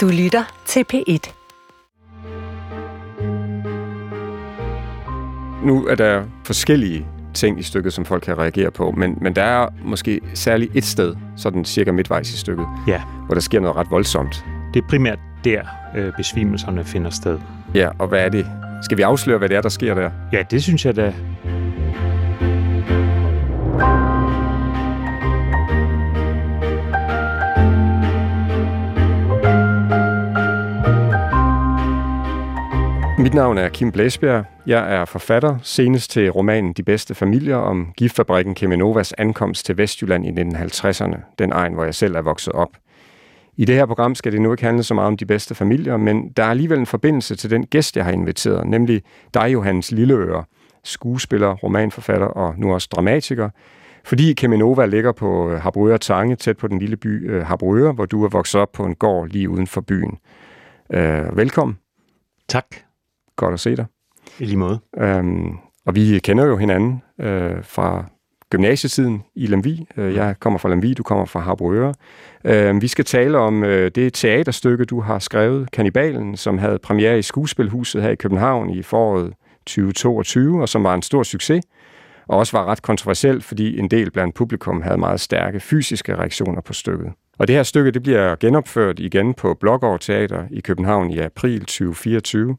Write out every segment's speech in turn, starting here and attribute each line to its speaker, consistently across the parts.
Speaker 1: Du lytter til P1.
Speaker 2: Nu er der forskellige ting i stykket, som folk kan reagere på, men, men der er måske særligt et sted, sådan cirka midtvejs i stykket,
Speaker 3: Ja,
Speaker 2: hvor der sker noget ret voldsomt.
Speaker 3: det er primært der, øh, besvimelserne finder sted.
Speaker 2: Ja, og hvad er det? Skal vi afsløre, hvad det er, der sker der?
Speaker 3: Ja, det synes jeg da.
Speaker 2: Mit navn er Kim Blæsbjerg. Jeg er forfatter, senest til romanen De bedste familier om giftfabrikken Keminovas ankomst til Vestjylland i 1950'erne, den egen, hvor jeg selv er vokset op. I det her program skal det nu ikke handle så meget om de bedste familier, men der er alligevel en forbindelse til den gæst, jeg har inviteret, nemlig dig, Johannes Lilleøre, skuespiller, romanforfatter og nu også dramatiker, fordi Keminova ligger på øh, Harbrøer Tange, tæt på den lille by øh, Harbrøer, hvor du er vokset op på en gård lige uden for byen. Øh, velkommen.
Speaker 3: Tak.
Speaker 2: Godt at se dig.
Speaker 3: I lige måde.
Speaker 2: Øhm, og vi kender jo hinanden øh, fra gymnasietiden i Lemvi. Øh, jeg kommer fra Lemvi, du kommer fra Harboøre. Øh, vi skal tale om øh, det teaterstykke, du har skrevet, Kannibalen, som havde premiere i Skuespilhuset her i København i foråret 2022, og som var en stor succes, og også var ret kontroversiel, fordi en del blandt publikum havde meget stærke fysiske reaktioner på stykket. Og det her stykke det bliver genopført igen på Blågård Teater i København i april 2024,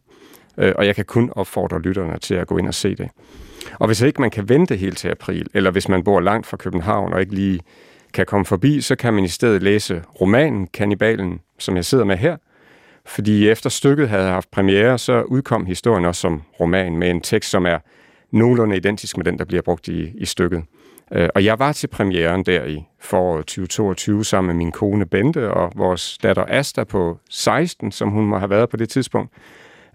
Speaker 2: øh, og jeg kan kun opfordre lytterne til at gå ind og se det. Og hvis ikke man kan vente helt til april, eller hvis man bor langt fra København og ikke lige kan komme forbi, så kan man i stedet læse romanen Kannibalen, som jeg sidder med her. Fordi efter stykket havde haft premiere, så udkom historien også som roman med en tekst, som er nogenlunde identisk med den, der bliver brugt i, i stykket. Øh, Og jeg var til premieren der i foråret 2022 sammen med min kone Bente og vores datter Asta på 16, som hun må have været på det tidspunkt.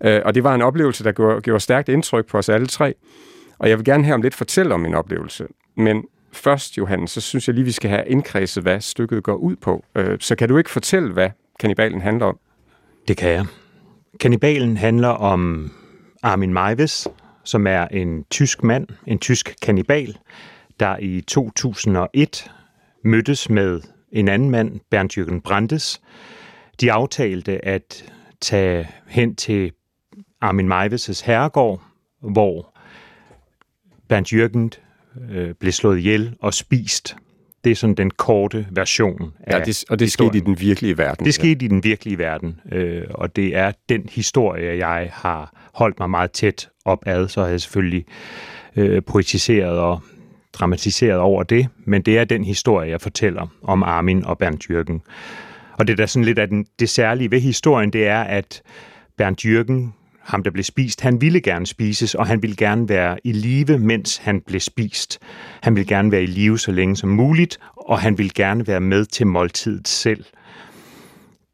Speaker 2: Øh, Og det var en oplevelse, der gjorde, gjorde stærkt indtryk på os alle tre. Og jeg vil gerne her om lidt fortælle om min oplevelse. Men først, Johan, så synes jeg lige, vi skal have indkredset, hvad stykket går ud på. Øh, Så kan du ikke fortælle, hvad kanibalen handler om?
Speaker 3: Det kan jeg. Kanibalen handler om Armin Meiwes, som er en tysk mand, en tysk kanibal, der i 2001 mødtes med en anden mand, Bernd Jürgen Brandes. De aftalte at tage hen til Armin Meiwes' herregård, hvor Bernd Jürgen øh, blev slået ihjel og spist. Det er sådan den korte version af
Speaker 2: Ja, det, og det
Speaker 3: historien.
Speaker 2: skete i den virkelige verden.
Speaker 3: Det skete i den virkelige verden, øh, og det er den historie, jeg har holdt mig meget tæt op ad, så har jeg selvfølgelig øh, poetiseret og dramatiseret over det, men det er den historie, jeg fortæller om Armin og Bernd Jürgen. Og det er da sådan lidt af den, det særlige ved historien, det er, at Bernd Jürgen, ham der blev spist, han ville gerne spises, og han ville gerne være i live, mens han blev spist. Han ville gerne være i live så længe som muligt, og han ville gerne være med til måltidet selv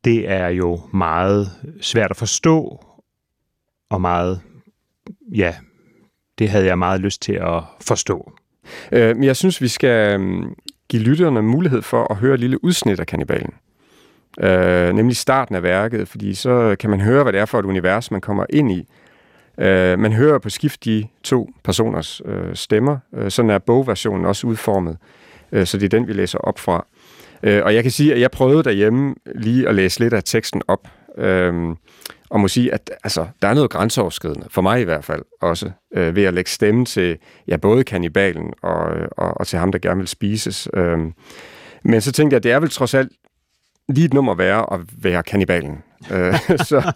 Speaker 3: det er jo meget svært at forstå, og meget, ja, det havde jeg meget lyst til at forstå.
Speaker 2: Øh, men jeg synes, vi skal øhm, give lytterne mulighed for at høre et lille udsnit af kanibalen. Øh, nemlig starten af værket, fordi så kan man høre, hvad det er for et univers, man kommer ind i. Øh, man hører på skift de to personers øh, stemmer. Øh, sådan er bogversionen også udformet. Øh, så det er den, vi læser op fra. Øh, og jeg kan sige, at jeg prøvede derhjemme lige at læse lidt af teksten op. Øh, og må sige, at altså, der er noget grænseoverskridende, for mig i hvert fald også, øh, ved at lægge stemme til ja, både kannibalen og, og, og til ham, der gerne vil spises. Øh, men så tænkte jeg, at det er vel trods alt lige et nummer værre at være kannibalen. Øh, så,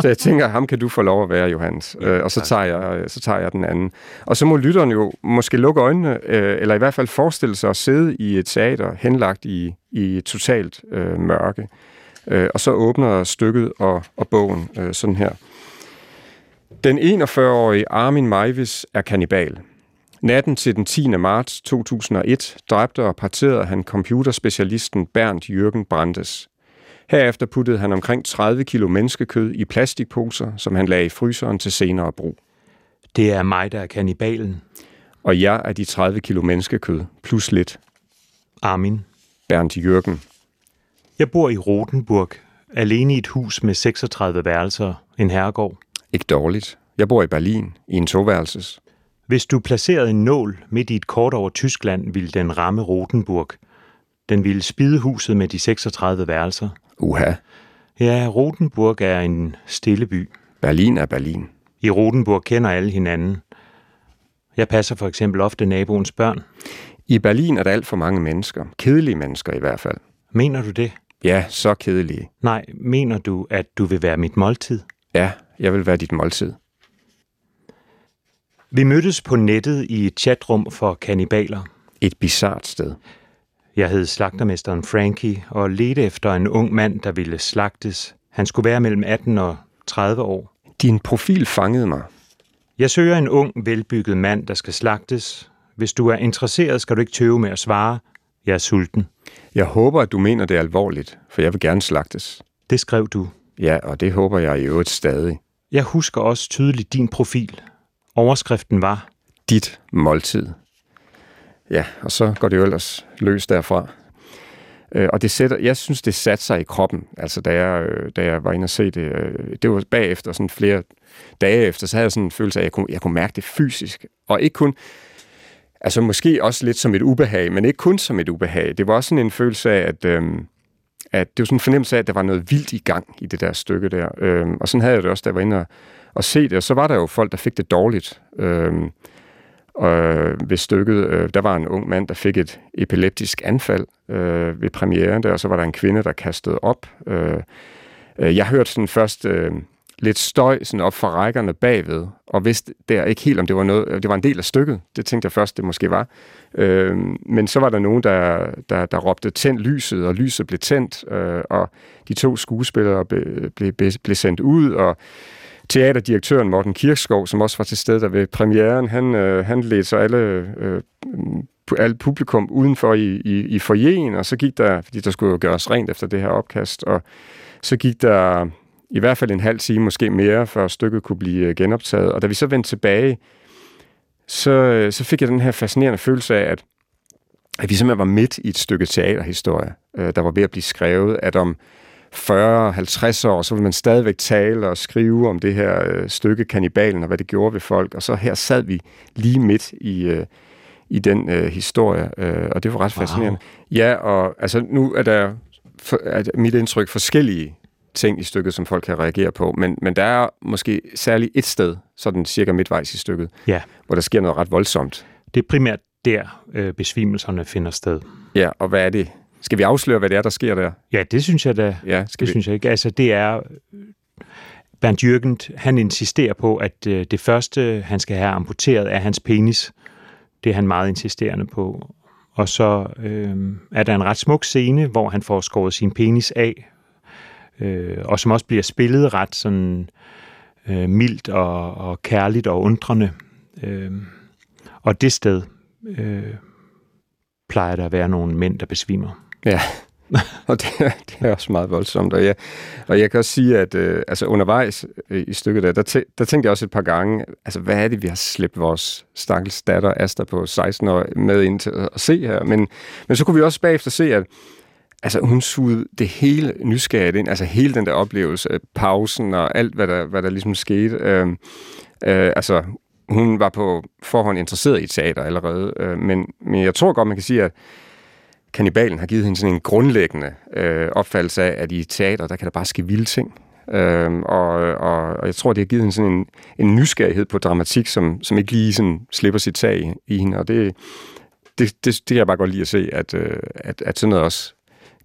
Speaker 2: så jeg tænker, ham kan du få lov at være, Johannes. Øh, og så tager, jeg, så tager jeg den anden. Og så må lytteren jo måske lukke øjnene, øh, eller i hvert fald forestille sig at sidde i et teater henlagt i, i totalt øh, mørke. Og så åbner stykket og, og bogen øh, sådan her. Den 41-årige Armin Meiwes er kannibal. Natten til den 10. marts 2001 dræbte og parterede han computerspecialisten Bernd Jürgen Brandes. Herefter puttede han omkring 30 kilo menneskekød i plastikposer, som han lagde i fryseren til senere brug.
Speaker 3: Det er mig, der er kannibalen.
Speaker 2: Og jeg er de 30 kilo menneskekød, plus lidt.
Speaker 3: Armin.
Speaker 2: Bernd Jürgen.
Speaker 3: Jeg bor i Rotenburg, alene i et hus med 36 værelser, en herregård.
Speaker 2: Ikke dårligt. Jeg bor i Berlin, i en toværelses.
Speaker 3: Hvis du placerede en nål midt i et kort over Tyskland, ville den ramme Rotenburg. Den ville spide huset med de 36 værelser.
Speaker 2: Uha.
Speaker 3: Ja, Rotenburg er en stille by.
Speaker 2: Berlin er Berlin.
Speaker 3: I Rotenburg kender alle hinanden. Jeg passer for eksempel ofte naboens børn.
Speaker 2: I Berlin er der alt for mange mennesker. Kedelige mennesker i hvert fald.
Speaker 3: Mener du det?
Speaker 2: Ja, så kedelige.
Speaker 3: Nej, mener du, at du vil være mit måltid?
Speaker 2: Ja, jeg vil være dit måltid.
Speaker 3: Vi mødtes på nettet i et chatrum for kannibaler.
Speaker 2: Et bizart sted.
Speaker 3: Jeg hed slagtermesteren Frankie og ledte efter en ung mand, der ville slagtes. Han skulle være mellem 18 og 30 år.
Speaker 2: Din profil fangede mig.
Speaker 3: Jeg søger en ung, velbygget mand, der skal slagtes. Hvis du er interesseret, skal du ikke tøve med at svare. Jeg er sulten.
Speaker 2: Jeg håber, at du mener det alvorligt, for jeg vil gerne slagtes.
Speaker 3: Det skrev du.
Speaker 2: Ja, og det håber jeg i øvrigt stadig.
Speaker 3: Jeg husker også tydeligt din profil. Overskriften var,
Speaker 2: Dit måltid. Ja, og så går det jo ellers løs derfra. Øh, og det sætter, jeg synes, det satte sig i kroppen, altså da jeg, øh, da jeg var inde og se det. Øh, det var bagefter, sådan flere dage efter, så havde jeg sådan en følelse af, at jeg kunne, jeg kunne mærke det fysisk. Og ikke kun, altså måske også lidt som et ubehag, men ikke kun som et ubehag. Det var også sådan en følelse af, at, øhm, at det var sådan en fornemmelse af, at der var noget vildt i gang i det der stykke der. Øhm, og sådan havde jeg det også, da jeg var inde og, og se det. Og så var der jo folk, der fik det dårligt. Øh, øh, ved stykket, øh, der var en ung mand, der fik et epileptisk anfald øh, ved premieren der, og så var der en kvinde, der kastede op. Øh, øh, jeg hørte sådan først øh, lidt støj sådan op fra rækkerne bagved, og vidste der ikke helt, om det var noget, øh, det var en del af stykket. Det tænkte jeg først, det måske var. Øh, men så var der nogen, der, der, der råbte tænd lyset, og lyset blev tændt, øh, og de to skuespillere blev, blev, blev sendt ud, og teaterdirektøren Morten Kirkskov, som også var til stede der ved premieren, han, øh, han ledte så alle, øh, alle publikum udenfor i, i, i forjen, og så gik der, fordi der skulle jo gøres rent efter det her opkast, og så gik der i hvert fald en halv time, måske mere, før stykket kunne blive øh, genoptaget. Og da vi så vendte tilbage, så, øh, så fik jeg den her fascinerende følelse af, at, at vi simpelthen var midt i et stykke teaterhistorie, øh, der var ved at blive skrevet, at om 40-50 år, så vil man stadigvæk tale og skrive om det her øh, stykke Kannibalen og hvad det gjorde ved folk. Og så her sad vi lige midt i, øh, i den øh, historie, øh, og det var ret wow. fascinerende. Ja, og altså nu er der for, er mit indtryk forskellige ting i stykket, som folk kan reagere på, men, men der er måske særligt et sted, sådan cirka midtvejs i stykket,
Speaker 3: ja.
Speaker 2: hvor der sker noget ret voldsomt.
Speaker 3: Det er primært der, øh, besvimelserne finder sted.
Speaker 2: Ja, og hvad er det? Skal vi afsløre, hvad det er, der sker der?
Speaker 3: Ja, det synes jeg da.
Speaker 2: Ja, skal
Speaker 3: det
Speaker 2: vi?
Speaker 3: synes jeg ikke. Altså, det er... Bernd Jürgen, han insisterer på, at øh, det første, han skal have amputeret, er hans penis. Det er han meget insisterende på. Og så øh, er der en ret smuk scene, hvor han får skåret sin penis af, øh, og som også bliver spillet ret sådan øh, mildt og, og kærligt og undrende. Øh, og det sted øh, plejer der at være nogle mænd, der besvimer.
Speaker 2: Ja, og det er, det er også meget voldsomt. Og jeg, og jeg kan også sige, at øh, altså undervejs øh, i stykket der, der, tæ, der tænkte jeg også et par gange, altså hvad er det, vi har slæbt vores stakkels datter Asta på 16 år med ind til at se her. Men, men så kunne vi også bagefter se, at altså, hun sugede det hele nysgerrigt ind, altså hele den der oplevelse, pausen og alt, hvad der, hvad der ligesom skete. Øh, øh, altså, hun var på forhånd interesseret i teater allerede, øh, men, men jeg tror godt, man kan sige, at Kannibalen har givet hende sådan en grundlæggende øh, opfattelse af, at i teater, der kan der bare ske vilde ting. Øhm, og, og, og jeg tror, det har givet hende sådan en, en nysgerrighed på dramatik, som, som ikke lige sådan slipper sit tag i, i hende. Og det, det, det, det kan jeg bare godt lide at se, at, øh, at, at sådan noget også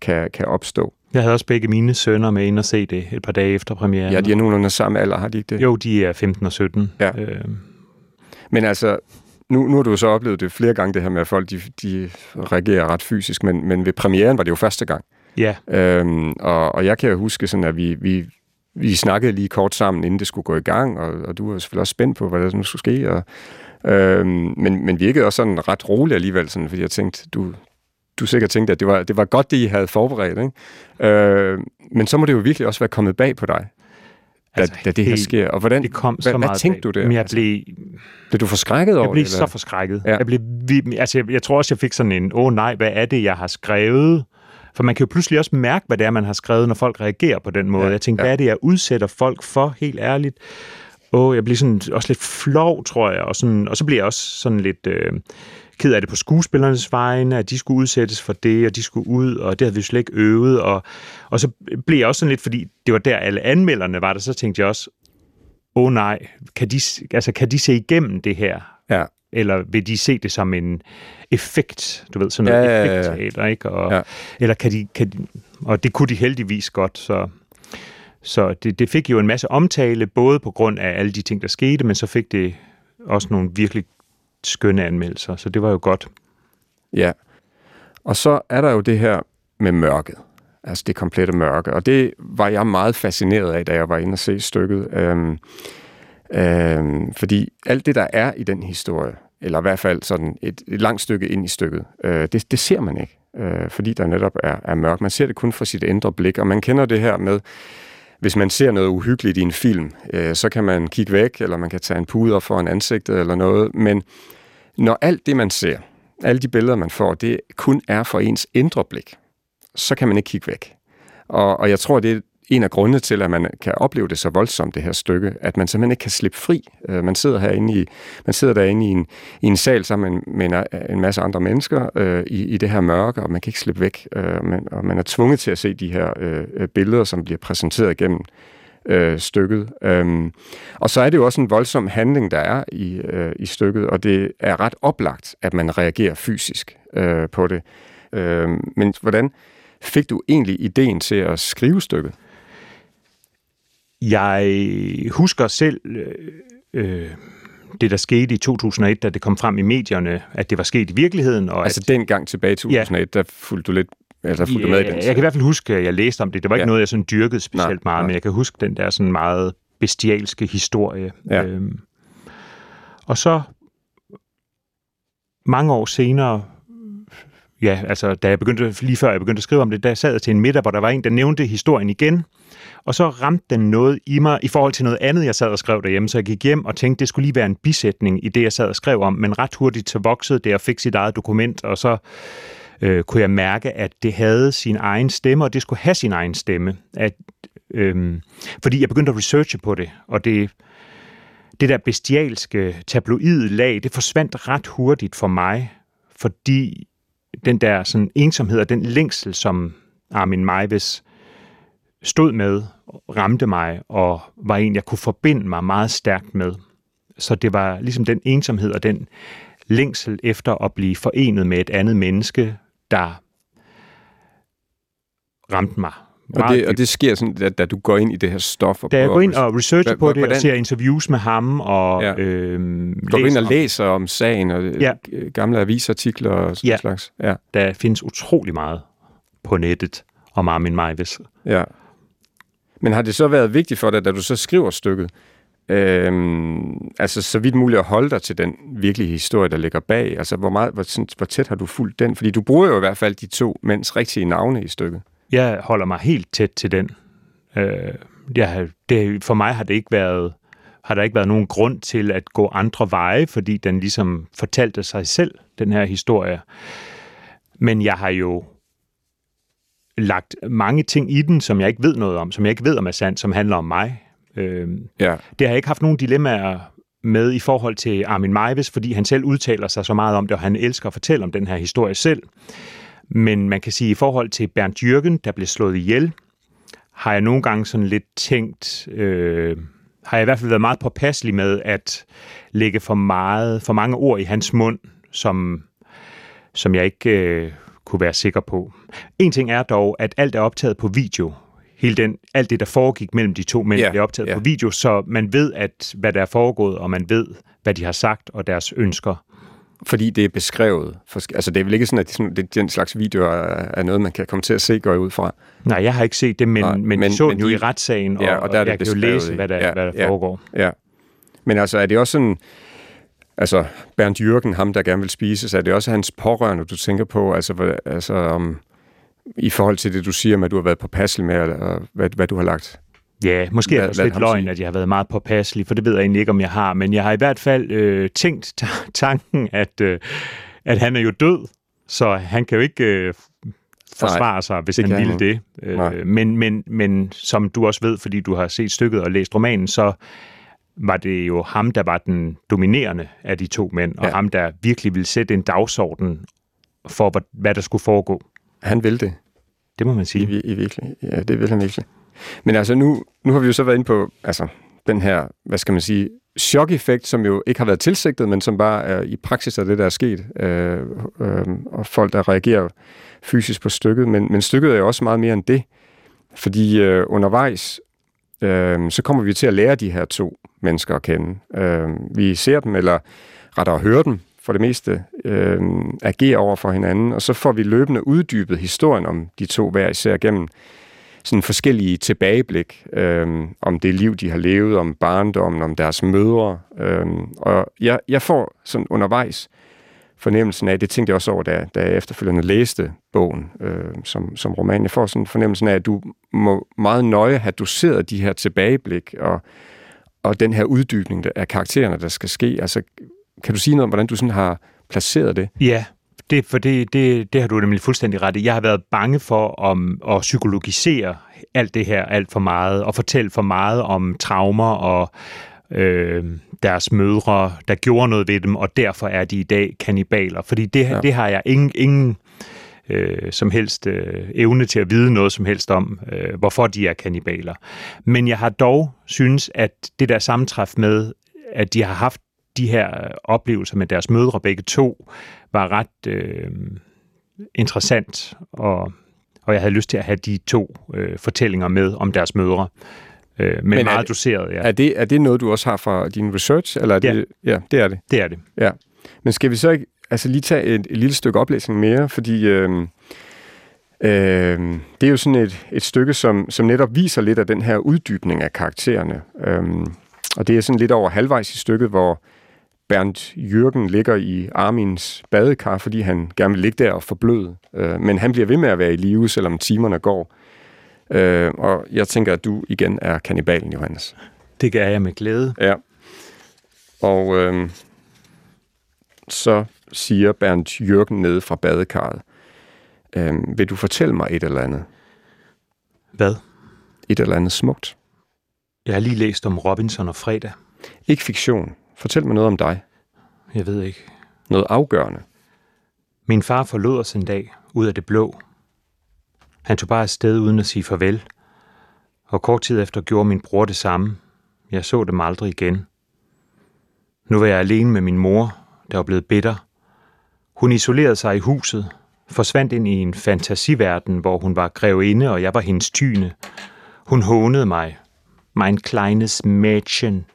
Speaker 2: kan, kan opstå.
Speaker 3: Jeg havde også begge mine sønner med ind og se det et par dage efter premieren.
Speaker 2: Ja, de er nogenlunde samme alder, har de ikke det?
Speaker 3: Jo, de er 15 og 17.
Speaker 2: Ja.
Speaker 3: Øh,
Speaker 2: Men altså, nu, nu har du jo så oplevet det flere gange, det her med, at folk de, de reagerer ret fysisk, men, men ved premieren var det jo første gang.
Speaker 3: ja,
Speaker 2: Øhm, og, og jeg kan jo huske sådan, at vi, vi, vi snakkede lige kort sammen, inden det skulle gå i gang, og, og du var selvfølgelig også spændt på, hvad der nu skulle ske. Og, øhm, men, men virkede også sådan ret roligt alligevel, sådan, fordi jeg tænkte, du, du sikkert tænkte, at det var, det var godt, det I havde forberedt. Ikke? Øh, men så må det jo virkelig også være kommet bag på dig,
Speaker 3: Altså,
Speaker 2: da det her sker. Og hvordan,
Speaker 3: det kom
Speaker 2: hvad,
Speaker 3: så
Speaker 2: hvad
Speaker 3: meget
Speaker 2: tænkte
Speaker 3: bag.
Speaker 2: du der?
Speaker 3: Jamen, jeg
Speaker 2: Altså,
Speaker 3: blev,
Speaker 2: blev du forskrækket over
Speaker 3: jeg blev
Speaker 2: det?
Speaker 3: så forskrækket.
Speaker 2: Ja.
Speaker 3: Jeg, blev, altså, jeg, jeg tror også, jeg fik sådan en, åh oh, nej, hvad er det, jeg har skrevet? For man kan jo pludselig også mærke, hvad det er, man har skrevet, når folk reagerer på den måde.
Speaker 2: Ja,
Speaker 3: Jeg tænkte,
Speaker 2: ja.
Speaker 3: hvad er det, jeg udsætter folk for, helt ærligt? Åh, jeg bliver sådan, også lidt flov, tror jeg. Og, sådan, og så bliver jeg også sådan lidt... Øh, ked af det på skuespillernes vegne, at de skulle udsættes for det, og de skulle ud, og det havde vi slet ikke øvet. Og, og så blev jeg også sådan lidt, fordi det var der alle anmelderne var der, så tænkte jeg også, åh oh, nej, kan de, altså, kan de se igennem det her?
Speaker 2: Ja.
Speaker 3: Eller vil de se det som en effekt, du ved, sådan noget
Speaker 2: Ja, ja, ja,
Speaker 3: ikke? Og,
Speaker 2: Ja.
Speaker 3: Eller kan de, kan de, og det kunne de heldigvis godt, så, så det, det fik jo en masse omtale, både på grund af alle de ting, der skete, men så fik det også nogle virkelig skønne anmeldelser, så det var jo godt.
Speaker 2: Ja. Og så er der jo det her med mørket. Altså det komplette mørke. Og det var jeg meget fascineret af, da jeg var inde og se stykket. Øhm, øhm, fordi alt det, der er i den historie, eller i hvert fald sådan et, et langt stykke ind i stykket, øh, det, det ser man ikke. Øh, fordi der netop er, er mørk. Man ser det kun fra sit indre blik. Og man kender det her med, hvis man ser noget uhyggeligt i en film, øh, så kan man kigge væk, eller man kan tage en pude op foran ansigtet eller noget. Men når alt det, man ser, alle de billeder, man får, det kun er for ens indre blik, så kan man ikke kigge væk. Og, og jeg tror, det er en af grundene til, at man kan opleve det så voldsomt, det her stykke, at man simpelthen ikke kan slippe fri. Øh, Man sidder herinde i, man sidder derinde i en, i en sal sammen med en, en masse andre mennesker øh, i, i det her mørke, og man kan ikke slippe væk. Øh, man, og man er tvunget til at se de her øh, billeder, som bliver præsenteret gennem øh, stykket. Øhm, og så er det jo også en voldsom handling, der er i, øh, i stykket, og det er ret oplagt, at man reagerer fysisk øh, på det. Øh, men hvordan fik du egentlig ideen til at skrive stykket?
Speaker 3: Jeg husker selv øh, øh, det, der skete i 2001, da det kom frem i medierne, at det var sket i virkeligheden. Og
Speaker 2: Altså
Speaker 3: at,
Speaker 2: dengang tilbage i 2001, der fulgte du lidt altså, fulgte du med i den.
Speaker 3: jeg kan i hvert fald huske, at jeg læste om det. Det var ikke
Speaker 2: Ja.
Speaker 3: noget, jeg sådan dyrkede specielt
Speaker 2: Nej,
Speaker 3: meget,
Speaker 2: nej.
Speaker 3: men jeg kan huske den der sådan meget bestialske historie.
Speaker 2: Ja.
Speaker 3: Øhm, og så mange år senere, ja, altså da jeg begyndte, lige før jeg begyndte at skrive om det, der sad jeg til en middag, hvor der var en, der nævnte historien igen, og så ramte den noget i mig i forhold til noget andet, jeg sad og skrev derhjemme, så jeg gik hjem og tænkte, det skulle lige være en bisætning i det, jeg sad og skrev om, men ret hurtigt så voksede det og fik sit eget dokument, og så øh, kunne jeg mærke, at det havde sin egen stemme, og det skulle have sin egen stemme. At, øh, fordi jeg begyndte at researche på det, og det, det der bestialske tabloid lag, det forsvandt ret hurtigt for mig, fordi den der sådan ensomhed og den længsel, som Armin Meiwes stod med, ramte mig og var en, jeg kunne forbinde mig meget stærkt med. Så det var ligesom den ensomhed og den længsel efter at blive forenet med et andet menneske, der ramte mig.
Speaker 2: Og det, og det sker sådan, da, da du går ind i det her stof. Og
Speaker 3: da jeg går ind og researcher på det, og ser interviews med ham, og
Speaker 2: Ja.
Speaker 3: øhm,
Speaker 2: går du ind og læser om sagen og
Speaker 3: Ja.
Speaker 2: ja. gamle avisartikler og sådan
Speaker 3: Ja.
Speaker 2: slags. Ja.
Speaker 3: der findes utrolig meget på nettet om Armin Maivis.
Speaker 2: ja. Men har det så været vigtigt for dig, da du så skriver stykket, øhm, altså så vidt muligt at holde dig til den virkelige historie, der ligger bag? Altså hvor, meget, hvor, hvor tæt har du fulgt den? Fordi du bruger jo i hvert fald de to mænds rigtige navne i stykket.
Speaker 3: Jeg holder mig helt tæt til den. Øh, jeg, det, for mig har det ikke været har der ikke været nogen grund til at gå andre veje, fordi den ligesom fortalte sig selv, den her historie. Men jeg har jo lagt mange ting i den, som jeg ikke ved noget om, som jeg ikke ved om er sandt, som handler om mig. Øh,
Speaker 2: Ja.
Speaker 3: det har jeg ikke haft nogen dilemmaer med i forhold til Armin Maivis, fordi han selv udtaler sig så meget om det, og han elsker at fortælle om den her historie selv. Men man kan sige, i forhold til Bernd Jürgen, der blev slået ihjel, har jeg nogle gange sådan lidt tænkt, øh, har jeg i hvert fald været meget påpasselig med at lægge for, meget, for mange ord i hans mund, som, som jeg ikke øh, kunne være sikker på. En ting er dog, at alt er optaget på video. Hele den, alt det, der foregik mellem de to mænd, yeah, bliver optaget
Speaker 2: ja.
Speaker 3: på video, så man ved, at, hvad der er foregået, og man ved, hvad de har sagt og deres ønsker.
Speaker 2: Fordi det er beskrevet. Altså det er vel ikke sådan, at det, sådan, det, den slags videoer er, er noget, man kan komme til at se, går ud fra.
Speaker 3: Nej, jeg har ikke set det, men,
Speaker 2: Nej,
Speaker 3: men, men så
Speaker 2: men
Speaker 3: jo
Speaker 2: de-
Speaker 3: i retssagen, og,
Speaker 2: Ja, og der er det
Speaker 3: jeg kan jo
Speaker 2: beskrevet
Speaker 3: læse, hvad der,
Speaker 2: ja,
Speaker 3: hvad der
Speaker 2: ja.
Speaker 3: foregår.
Speaker 2: Ja. Men altså, er det også sådan... Altså, Bernd Jürgen, ham der gerne vil spise, så er det også hans pårørende, du tænker på, altså, hvad, altså om, i forhold til det, du siger med, at du har været på passel med, og hvad, hvad du har lagt.
Speaker 3: Ja, måske er det lidt løgn,
Speaker 2: sige.
Speaker 3: at jeg har været meget påpasselig, for det ved jeg egentlig ikke, om jeg har. Men jeg har i hvert fald øh, tænkt ta- tanken, at, øh, at han er jo død, så han kan jo ikke øh, forsvare sig, hvis han ville det. Øh, men, men, men som du også ved, fordi du har set stykket og læst romanen, så var det jo ham, der var den dominerende af de to mænd, og
Speaker 2: Ja.
Speaker 3: ham, der virkelig ville sætte en dagsorden for, hvad- der skulle foregå.
Speaker 2: Han vil det.
Speaker 3: Det må man
Speaker 2: I,
Speaker 3: sige.
Speaker 2: i virkelig. Ja, det vil han virkelig. Men altså nu, nu har vi jo så været inde på altså, den her, hvad skal man sige, chok-effekt, som jo ikke har været tilsigtet, men som bare er i praksis af det, der er sket. Øh, øh, og folk, der reagerer fysisk på stykket. Men, men stykket er jo også meget mere end det. Fordi øh, undervejs, øh, så kommer vi til at lære de her to mennesker at kende. Øh, vi ser dem, eller rettere hører dem, for det meste øh, agere over for hinanden, og så får vi løbende uddybet historien om de to hver især gennem sådan forskellige tilbageblik øh, om det liv, de har levet, om barndommen, om deres mødre. Øh, og jeg, jeg får sådan undervejs fornemmelsen af, det tænkte jeg også over, da, da jeg efterfølgende læste bogen øh, som, som roman, jeg får sådan fornemmelsen af, at du må meget nøje have doseret de her tilbageblik og, og den her uddybning af karaktererne, der skal ske. Altså, kan du sige noget om, hvordan du sådan har placeret det?
Speaker 3: Ja, det, for det, det, det har du nemlig fuldstændig ret i. Jeg har været bange for om, at psykologisere alt det her alt for meget, og fortælle for meget om traumer og øh, deres mødre, der gjorde noget ved dem, og derfor er de i dag kanibaler. Fordi det,
Speaker 2: Ja.
Speaker 3: det har jeg ingen, ingen øh, som helst øh, evne til at vide noget som helst om, øh, hvorfor de er kanibaler. Men jeg har dog synes, at det der sammentræf med, at de har haft de her oplevelser med deres mødre begge to, var ret øh, interessant, og, og jeg havde lyst til at have de to øh, fortællinger med om deres mødre. Øh, men,
Speaker 2: Men er
Speaker 3: meget
Speaker 2: det-
Speaker 3: doseret, ja.
Speaker 2: Er, det, er det noget, du også har fra din research? Eller er
Speaker 3: Ja.
Speaker 2: det, ja, det er det.
Speaker 3: Det er det.
Speaker 2: Ja. Men skal vi så ikke altså lige tage et, et lille stykke oplæsning mere, fordi øh, øh, det er jo sådan et, et stykke, som, som netop viser lidt af den her uddybning af karaktererne. Øh, og det er sådan lidt over halvvejs i stykket, hvor Bernd Jørgen ligger i Armins badekar, fordi han gerne vil ligge der og forbløde. Øh, men han bliver ved med at være i live, selvom timerne går. Øh, og jeg tænker, at du igen er kannibalen, Johannes.
Speaker 3: Det gør jeg med glæde.
Speaker 2: Ja. Og øh, så siger Bernd Jørgen nede fra badekarret, øh, vil du fortælle mig et eller andet?
Speaker 3: Hvad?
Speaker 2: Et eller andet smukt?
Speaker 3: Jeg har lige læst om Robinson og Fredag.
Speaker 2: Ikke fiktion. Fortæl mig noget om dig.
Speaker 3: Jeg ved ikke.
Speaker 2: Noget afgørende.
Speaker 3: Min far forlod os en dag ud af det blå. Han tog bare afsted uden at sige farvel. Og kort tid efter gjorde min bror det samme. Jeg så dem aldrig igen. Nu var jeg alene med min mor, der var blevet bitter. Hun isolerede sig i huset, forsvandt ind i en fantasiverden, hvor hun var grevinde, og jeg var hendes tyne. Hun hånede mig. Mein kleines Mädchen.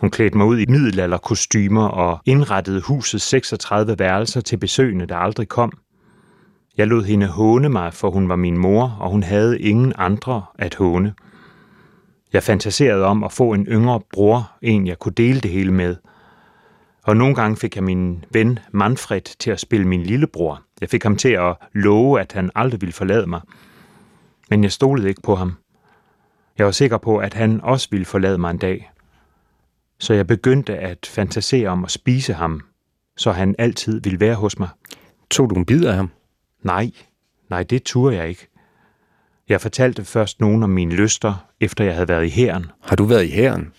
Speaker 3: Hun klædte mig ud i middelalderkostymer og indrettede husets 36 værelser til besøgende, der aldrig kom. Jeg lod hende håne mig, for hun var min mor, og hun havde ingen andre at håne. Jeg fantaserede om at få en yngre bror, en jeg kunne dele det hele med. Og nogle gange fik jeg min ven Manfred til at spille min lillebror. Jeg fik ham til at love, at han aldrig ville forlade mig. Men jeg stolede ikke på ham. Jeg var sikker på, at han også ville forlade mig en dag. Så jeg begyndte at fantasere om at spise ham, så han altid ville være hos mig.
Speaker 2: Tog du en bid af ham?
Speaker 3: Nej, nej, det turde jeg ikke. Jeg fortalte først nogen om mine lyster, efter jeg havde været i hæren.
Speaker 2: Har du været i hæren?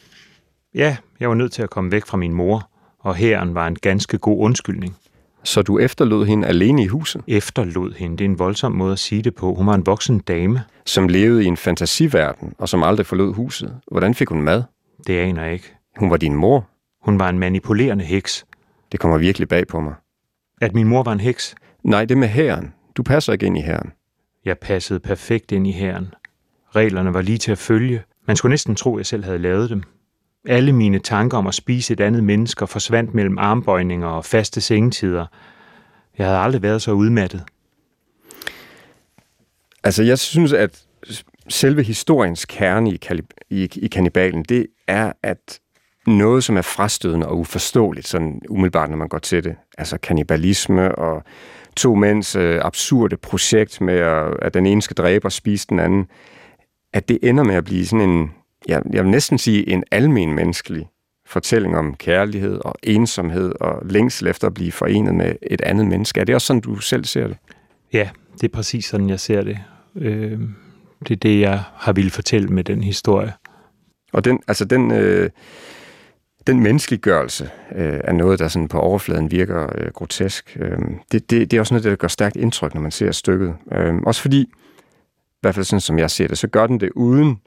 Speaker 3: Ja, jeg var nødt til at komme væk fra min mor, og hæren var en ganske god undskyldning.
Speaker 2: Så du efterlod hende alene i huset,
Speaker 3: Efterlod hende, det er en voldsom måde at sige det på. Hun var en voksen dame.
Speaker 2: som levede i en fantasiverden, og som aldrig forlod huset. Hvordan fik hun mad?
Speaker 3: Det aner jeg ikke.
Speaker 2: Hun var din mor.
Speaker 3: Hun var en manipulerende heks.
Speaker 2: Det kommer virkelig bag på mig.
Speaker 3: At min mor var en heks?
Speaker 2: Nej, det med hæren. Du passer ikke ind i hæren.
Speaker 3: Jeg passede perfekt ind i hæren. Reglerne var lige til at følge. Man skulle næsten tro, at jeg selv havde lavet dem. Alle mine tanker om at spise et andet menneske forsvandt mellem armbøjninger og faste sengetider. Jeg havde aldrig været så udmattet.
Speaker 2: Altså, jeg synes, at selve historiens kerne i, kalib- i, i kannibalen, det er, at noget, som er frastødende og uforståeligt, sådan umiddelbart, når man går til det, altså kannibalisme og to mænds øh, absurde projekt med, at, at den ene skal dræbe og spise den anden, at det ender med at blive sådan en, jeg, jeg vil næsten sige, en almen menneskelig fortælling om kærlighed og ensomhed og længsel efter at blive forenet med et andet menneske. Er det også sådan, du selv ser det?
Speaker 3: Ja, det er præcis sådan, jeg ser det. Øh, det er det, jeg har ville fortælle med den historie.
Speaker 2: Og den, altså den, øh, den menneskeliggørelse øh, er noget, der sådan på overfladen virker øh, grotesk. Øh, det, det, det er også noget, der gør stærkt indtryk, når man ser stykket. Øh, også fordi, i hvert fald sådan som jeg ser det, så gør den det uden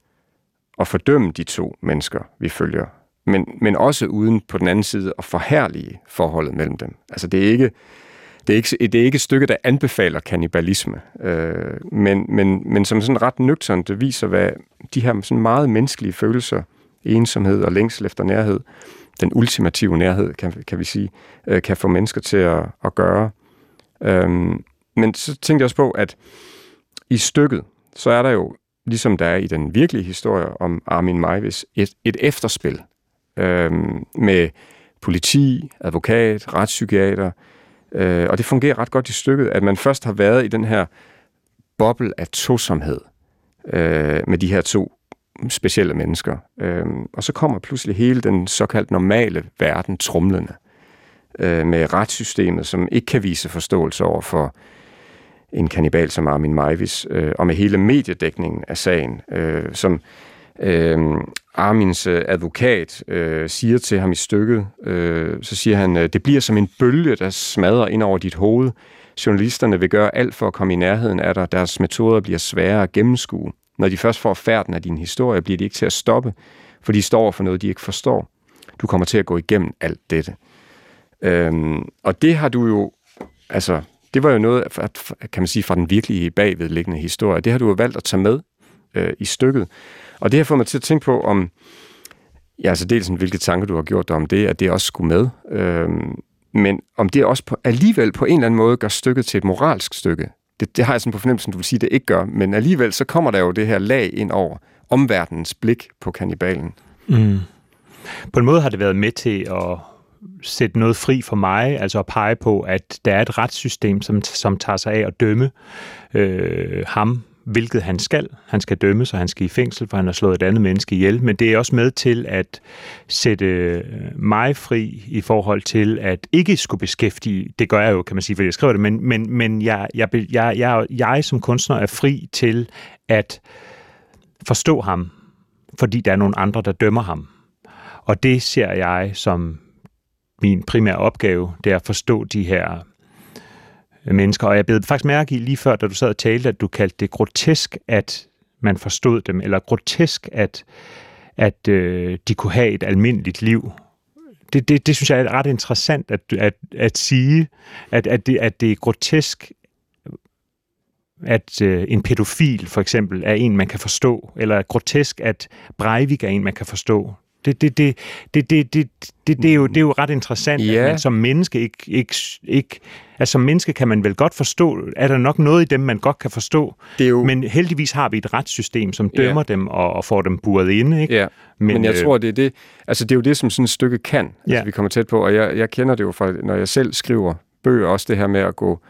Speaker 2: at fordømme de to mennesker, vi følger. Men, men også uden på den anden side at forhærlige forholdet mellem dem. Altså det er ikke, det er ikke, det er ikke et stykke, der anbefaler kannibalisme, øh, men, men, men som sådan ret nøgternt viser, hvad de her sådan meget menneskelige følelser, ensomhed og længsel efter nærhed, den ultimative nærhed, kan, kan vi sige, øh, kan få mennesker til at, at gøre. Øhm, men så tænkte jeg også på, at i stykket, så er der jo, ligesom der er i den virkelige historie om Armin Meiwes, et, et efterspil øhm, med politi, advokat, retspsykiater, øh, og det fungerer ret godt i stykket, at man først har været i den her boble af tosomhed øh, med de her to specielle mennesker. Øh, og så kommer pludselig hele den såkaldt normale verden trumlende øh, med retssystemet, som ikke kan vise forståelse over for en kanibal som Armin Meivis, øh, og med hele mediedækningen af sagen, øh, som øh, Armins øh, advokat øh, siger til ham i stykket, øh, så siger han, øh, det bliver som en bølge, der smadrer ind over dit hoved. Journalisterne vil gøre alt for at komme i nærheden af dig. Deres metoder bliver svære at gennemskue. Når de først får færden af din historie, bliver de ikke til at stoppe, for de står for noget, de ikke forstår. Du kommer til at gå igennem alt dette. Øhm, og det har du jo, altså, det var jo noget, kan man sige, fra den virkelige bagvedliggende historie. Det har du jo valgt at tage med øh, i stykket. Og det har fået mig til at tænke på, om, ja, altså dels hvilke tanker du har gjort dig om det, at det også skulle med, øhm, men om det også på, alligevel på en eller anden måde gør stykket til et moralsk stykke. Det, det har jeg sådan på fornemmelsen, du vil sige, det ikke gør. Men alligevel så kommer der jo det her lag ind over omverdenens blik på kannibalen. Mm.
Speaker 3: På en måde har det været med til at sætte noget fri for mig, altså at pege på, at der er et retssystem, som, som tager sig af at dømme øh, ham, hvilket han skal. Han skal dømmes, og han skal i fængsel, for han har slået et andet menneske ihjel. Men det er også med til at sætte mig fri i forhold til at ikke skulle beskæftige, det gør jeg jo, kan man sige, fordi jeg skriver det, men, men, men jeg, jeg, jeg, jeg, jeg som kunstner er fri til at forstå ham, fordi der er nogle andre, der dømmer ham. Og det ser jeg som min primære opgave, det er at forstå de her mennesker. Og jeg blev faktisk mærke i lige før, da du sad og talte, at du kaldte det grotesk, at man forstod dem, eller grotesk, at, at øh, de kunne have et almindeligt liv. Det, det, det synes jeg er ret interessant at, at, at sige, at, at, det, at det er grotesk, at øh, en pædofil for eksempel er en, man kan forstå, eller grotesk, at Breivik er en, man kan forstå. Det, det, det, det, det, det, det, det, er, jo, det er jo ret interessant, ja. at man som menneske ikke, ikke, ikke... Altså som menneske kan man vel godt forstå, er der nok noget i dem, man godt kan forstå, det er jo... men heldigvis har vi et retssystem, som dømmer ja. dem og, og får dem buret inde. Ikke?
Speaker 2: Ja. Men, men jeg øh... tror, det er det, altså det er jo det, som sådan et stykke kan, altså, ja. vi kommer tæt på, og jeg, jeg kender det jo fra, når jeg selv skriver bøger, også det her med at gå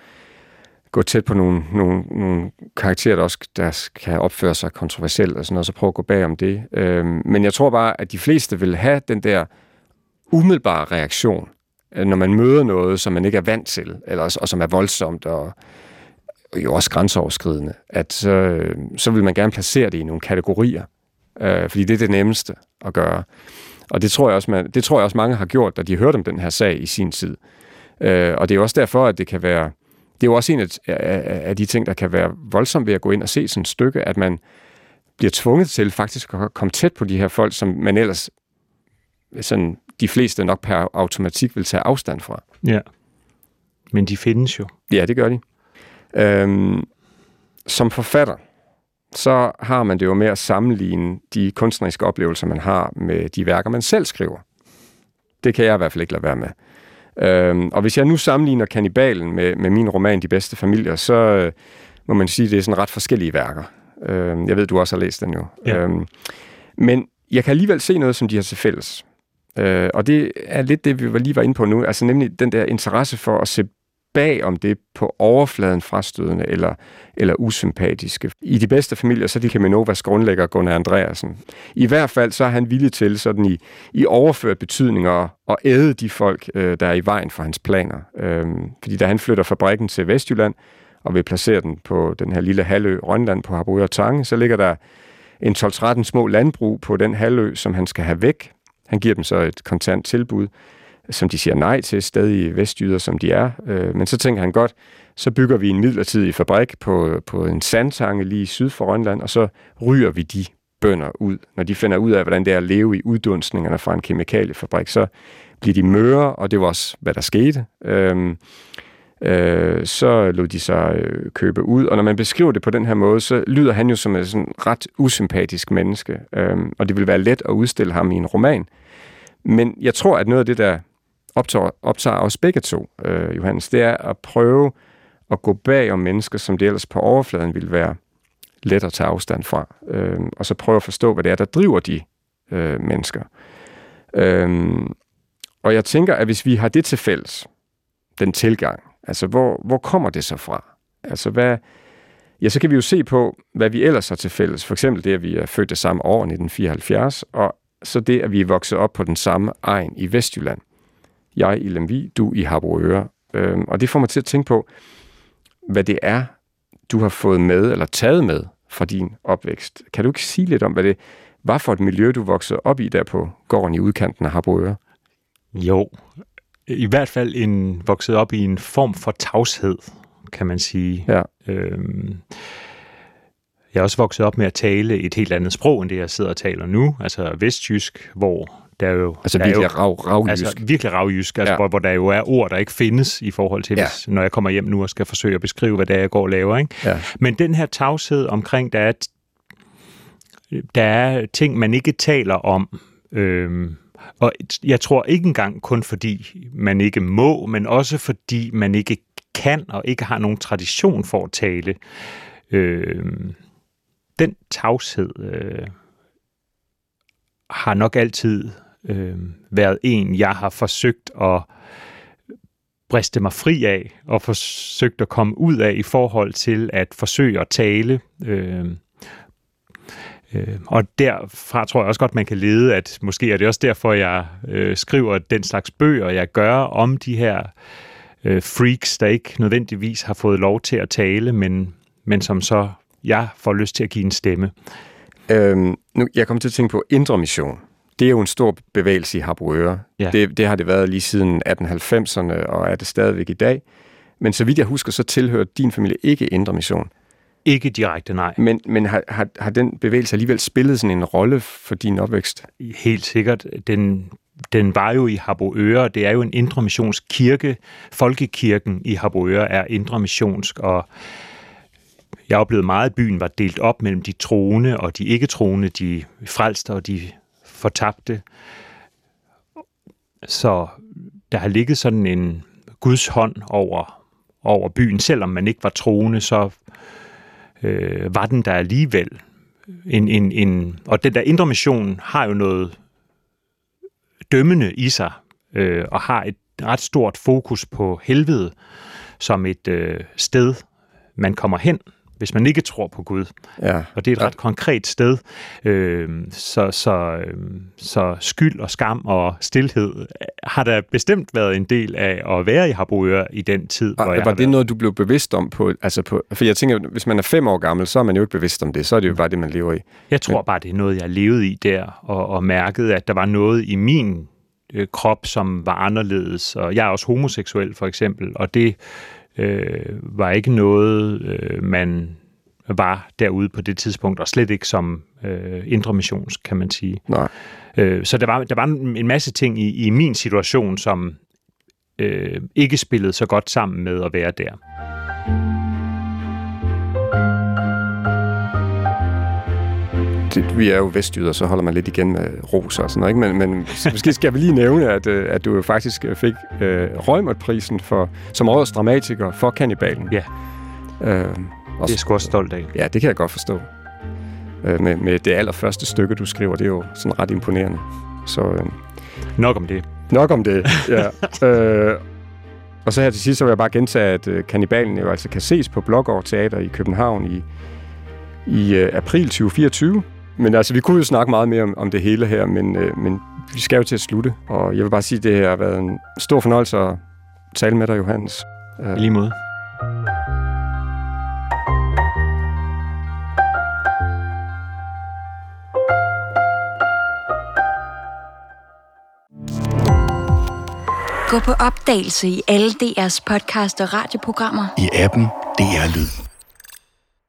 Speaker 2: gå tæt på nogle, nogle, nogle karakterer, der også der kan opføre sig kontroversielt og sådan noget, så prøve at gå bag om det. Øhm, men jeg tror bare, at de fleste vil have den der umiddelbare reaktion, øh, når man møder noget, som man ikke er vant til, eller, og som er voldsomt og, og jo også grænseoverskridende, at så, øh, så vil man gerne placere det i nogle kategorier, øh, fordi det er det nemmeste at gøre. Og det tror, jeg også, man, det tror jeg også mange har gjort, da de hørte om den her sag i sin tid. Øh, og det er også derfor, at det kan være det er jo også en af, af, af de ting, der kan være voldsomt ved at gå ind og se sådan et stykke, at man bliver tvunget til faktisk at komme tæt på de her folk, som man ellers sådan, de fleste nok per automatik vil tage afstand fra.
Speaker 3: Ja, men de findes jo.
Speaker 2: Ja, det gør de. Øhm, som forfatter, så har man det jo med at sammenligne de kunstneriske oplevelser, man har med de værker, man selv skriver. Det kan jeg i hvert fald ikke lade være med. Øhm, og hvis jeg nu sammenligner Kannibalen med, med min roman De Bedste Familier, så øh, må man sige, at det er sådan ret forskellige værker. Øhm, jeg ved, du også har læst den jo. Ja. Øhm, men jeg kan alligevel se noget, som de har til fælles. Øh, og det er lidt det, vi lige var inde på nu, altså nemlig den der interesse for at se bag om det på overfladen frastødende eller, eller usympatiske. I de bedste familier, så er det Kamenovas grundlægger Gunnar Andreasen. I hvert fald så er han villig til sådan i, i overført betydning at, at æde de folk, øh, der er i vejen for hans planer. Øhm, fordi da han flytter fabrikken til Vestjylland og vil placere den på den her lille halvø Rønland på Harboøre Tange, så ligger der en 12-13 små landbrug på den halvø, som han skal have væk. Han giver dem så et kontant tilbud, som de siger nej til, stadig vestjyder, som de er. Øh, men så tænker han godt, så bygger vi en midlertidig fabrik på, på en sandtange lige syd for Rønland, og så ryger vi de bønder ud. Når de finder ud af, hvordan det er at leve i uddunstningerne fra en kemikaliefabrik, så bliver de møre, og det var også, hvad der skete. Øhm, øh, så lod de sig øh, købe ud, og når man beskriver det på den her måde, så lyder han jo som en sådan ret usympatisk menneske, øhm, og det vil være let at udstille ham i en roman. Men jeg tror, at noget af det, der optager, optager os begge to, øh, Johannes, det er at prøve at gå bag om mennesker, som det ellers på overfladen ville være let at tage afstand fra, øh, og så prøve at forstå, hvad det er, der driver de øh, mennesker. Øh, og jeg tænker, at hvis vi har det til fælles, den tilgang, altså hvor, hvor kommer det så fra? Altså hvad, ja, så kan vi jo se på, hvad vi ellers har til fælles. For eksempel det, at vi er født det samme år, 1974, og så det, at vi er vokset op på den samme egen i Vestjylland. Jeg i Lemvi, du i Harboøre. Øhm, og det får mig til at tænke på, hvad det er, du har fået med, eller taget med fra din opvækst. Kan du ikke sige lidt om, hvad det var for et miljø, du voksede op i der på gården i udkanten af Harboøre?
Speaker 3: Jo, i hvert fald en vokset op i en form for tavshed, kan man sige.
Speaker 2: Ja.
Speaker 3: Øhm, jeg er også vokset op med at tale et helt andet sprog, end det jeg sidder og taler nu, altså vestjysk, hvor der er jo...
Speaker 2: Altså
Speaker 3: der
Speaker 2: virkelig
Speaker 3: er jo,
Speaker 2: rav, ravjysk.
Speaker 3: Altså virkelig ravjysk, altså,
Speaker 2: Ja.
Speaker 3: hvor, hvor der jo er ord, der ikke findes i forhold til,
Speaker 2: Ja.
Speaker 3: hvis, når jeg kommer hjem nu og skal forsøge at beskrive, hvad det er, jeg går og laver. Ikke?
Speaker 2: Ja.
Speaker 3: Men den her tavshed omkring, der er, der er ting, man ikke taler om, øhm, og jeg tror ikke engang kun fordi man ikke må, men også fordi man ikke kan og ikke har nogen tradition for at tale. Øhm, den tavshed øh, har nok altid øh, været en, jeg har forsøgt at briste mig fri af, og forsøgt at komme ud af i forhold til at forsøge at tale. Øh, øh, og derfra tror jeg også godt, man kan lede, at måske er det også derfor, jeg øh, skriver den slags bøger, jeg gør om de her øh, freaks, der ikke nødvendigvis har fået lov til at tale, men, men som så jeg får lyst til at give en stemme.
Speaker 2: Øhm, nu, jeg kommer til at tænke på Indre Mission. Det er jo en stor bevægelse i Harboøre.
Speaker 3: Ja.
Speaker 2: Det, det har det været lige siden 1890'erne, og er det stadigvæk i dag. Men så vidt jeg husker, så tilhører din familie ikke Indre Mission.
Speaker 3: Ikke direkte nej.
Speaker 2: Men, men har, har, har den bevægelse alligevel spillet sådan en rolle for din opvækst?
Speaker 3: Helt sikkert. Den, den var jo i Harboøre. Det er jo en indre missionsk kirke. Folkekirken i Harboøre er indre missionsk, og jeg oplevede meget, at byen var delt op mellem de troende og de ikke-troende, de frelste og de fortabte. Så der har ligget sådan en Guds hånd over, over byen. Selvom man ikke var troende, så øh, var den der alligevel. En, en, en, og den der indre mission har jo noget dømmende i sig, øh, og har et ret stort fokus på helvede som et øh, sted, man kommer hen, hvis man ikke tror på Gud.
Speaker 2: Ja.
Speaker 3: Og det er et ret konkret sted. Øh, så, så, øh, så skyld og skam og stillhed har der bestemt været en del af at være i Harboøre i den tid, hvor
Speaker 2: Var,
Speaker 3: jeg
Speaker 2: var det noget, du blev bevidst om? på? Altså på for jeg tænker, hvis man er fem år gammel, så er man jo ikke bevidst om det. Så er det jo bare det, man lever i.
Speaker 3: Jeg tror bare, det er noget, jeg levede i der, og, og mærkede, at der var noget i min øh, krop, som var anderledes. Og jeg er også homoseksuel, for eksempel, og det øh, var ikke noget, øh, man var derude på det tidspunkt, og slet ikke som øh, indre missions, kan man sige.
Speaker 2: Nej.
Speaker 3: Øh, så der var, der var en masse ting i, i min situation, som øh, ikke spillede så godt sammen med at være der.
Speaker 2: Det, vi er jo vestjyder, så holder man lidt igen med roser og sådan noget. Ikke? Men, men måske skal vi lige nævne, at, øh, at du jo faktisk fik øh, Røgmert-prisen for, som årets dramatiker for Kannibalen.
Speaker 3: Ja.
Speaker 2: Øh, og,
Speaker 3: Det er sgu også stolt af.
Speaker 2: Ja, det kan jeg godt forstå. Øh, med, med det allerførste stykke, du skriver, det er jo sådan ret imponerende. Så øh,
Speaker 3: Nok om det.
Speaker 2: nok om det, ja. øh, og så her til sidst, så vil jeg bare gentage, at øh, Kannibalen jo altså kan ses på Blågård Teater i København i, i øh, april 2024. Men altså, vi kunne jo snakke meget mere om, om det hele her, men, øh, men vi skal jo til at slutte. Og jeg vil bare sige, at det har været en stor fornøjelse at tale med dig, Johannes. Øh.
Speaker 3: I lige måde.
Speaker 1: Gå på opdagelse i alle DR's podcast og radioprogrammer.
Speaker 4: I appen DR Lyd.